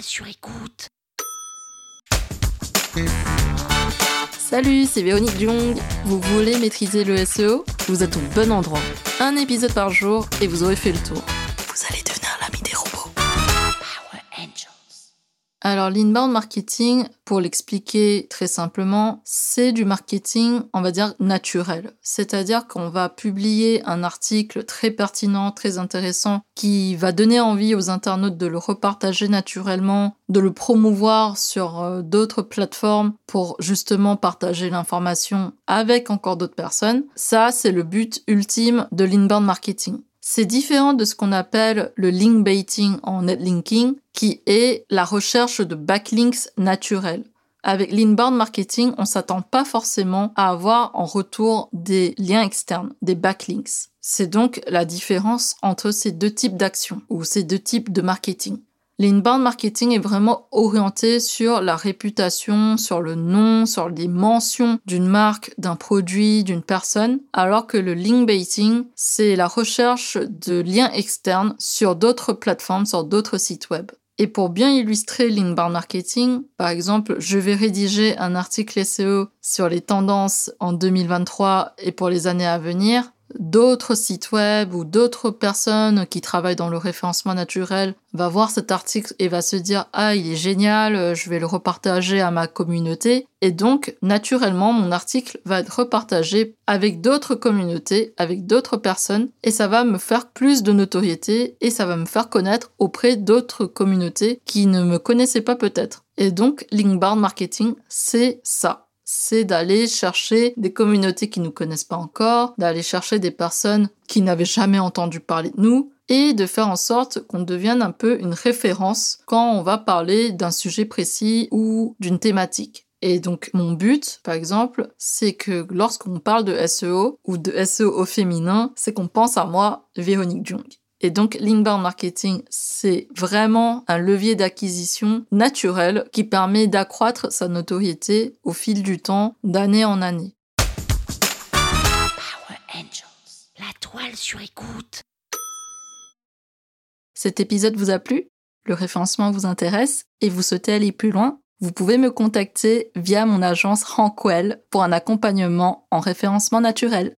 sur écoute. Salut, c'est Véronique Jung. Vous voulez maîtriser le SEO Vous êtes au bon endroit. Un épisode par jour et vous aurez fait le tour. Alors l'inbound marketing, pour l'expliquer très simplement, c'est du marketing, on va dire, naturel. C'est-à-dire qu'on va publier un article très pertinent, très intéressant, qui va donner envie aux internautes de le repartager naturellement, de le promouvoir sur euh, d'autres plateformes pour justement partager l'information avec encore d'autres personnes. Ça, c'est le but ultime de l'inbound marketing. C'est différent de ce qu'on appelle le link baiting en netlinking, qui est la recherche de backlinks naturels. Avec l'inbound marketing, on s'attend pas forcément à avoir en retour des liens externes, des backlinks. C'est donc la différence entre ces deux types d'actions ou ces deux types de marketing. L'inbound marketing est vraiment orienté sur la réputation, sur le nom, sur les mentions d'une marque, d'un produit, d'une personne, alors que le link baiting, c'est la recherche de liens externes sur d'autres plateformes, sur d'autres sites web. Et pour bien illustrer l'inbound marketing, par exemple, je vais rédiger un article SEO sur les tendances en 2023 et pour les années à venir d'autres sites web ou d'autres personnes qui travaillent dans le référencement naturel va voir cet article et va se dire ah il est génial, euh, je vais le repartager à ma communauté et donc naturellement mon article va être repartagé avec d'autres communautés, avec d'autres personnes et ça va me faire plus de notoriété et ça va me faire connaître auprès d'autres communautés qui ne me connaissaient pas peut-être. Et donc linkbound marketing c'est ça c'est d'aller chercher des communautés qui ne nous connaissent pas encore, d'aller chercher des personnes qui n'avaient jamais entendu parler de nous, et de faire en sorte qu'on devienne un peu une référence quand on va parler d'un sujet précis ou d'une thématique. Et donc mon but, par exemple, c'est que lorsqu'on parle de SEO ou de SEO féminin, c'est qu'on pense à moi, Véronique Jung. Et donc, l'inbound marketing, c'est vraiment un levier d'acquisition naturel qui permet d'accroître sa notoriété au fil du temps, d'année en année. Power Angels. La toile sur écoute. Cet épisode vous a plu? Le référencement vous intéresse? Et vous souhaitez aller plus loin? Vous pouvez me contacter via mon agence Rankwell pour un accompagnement en référencement naturel.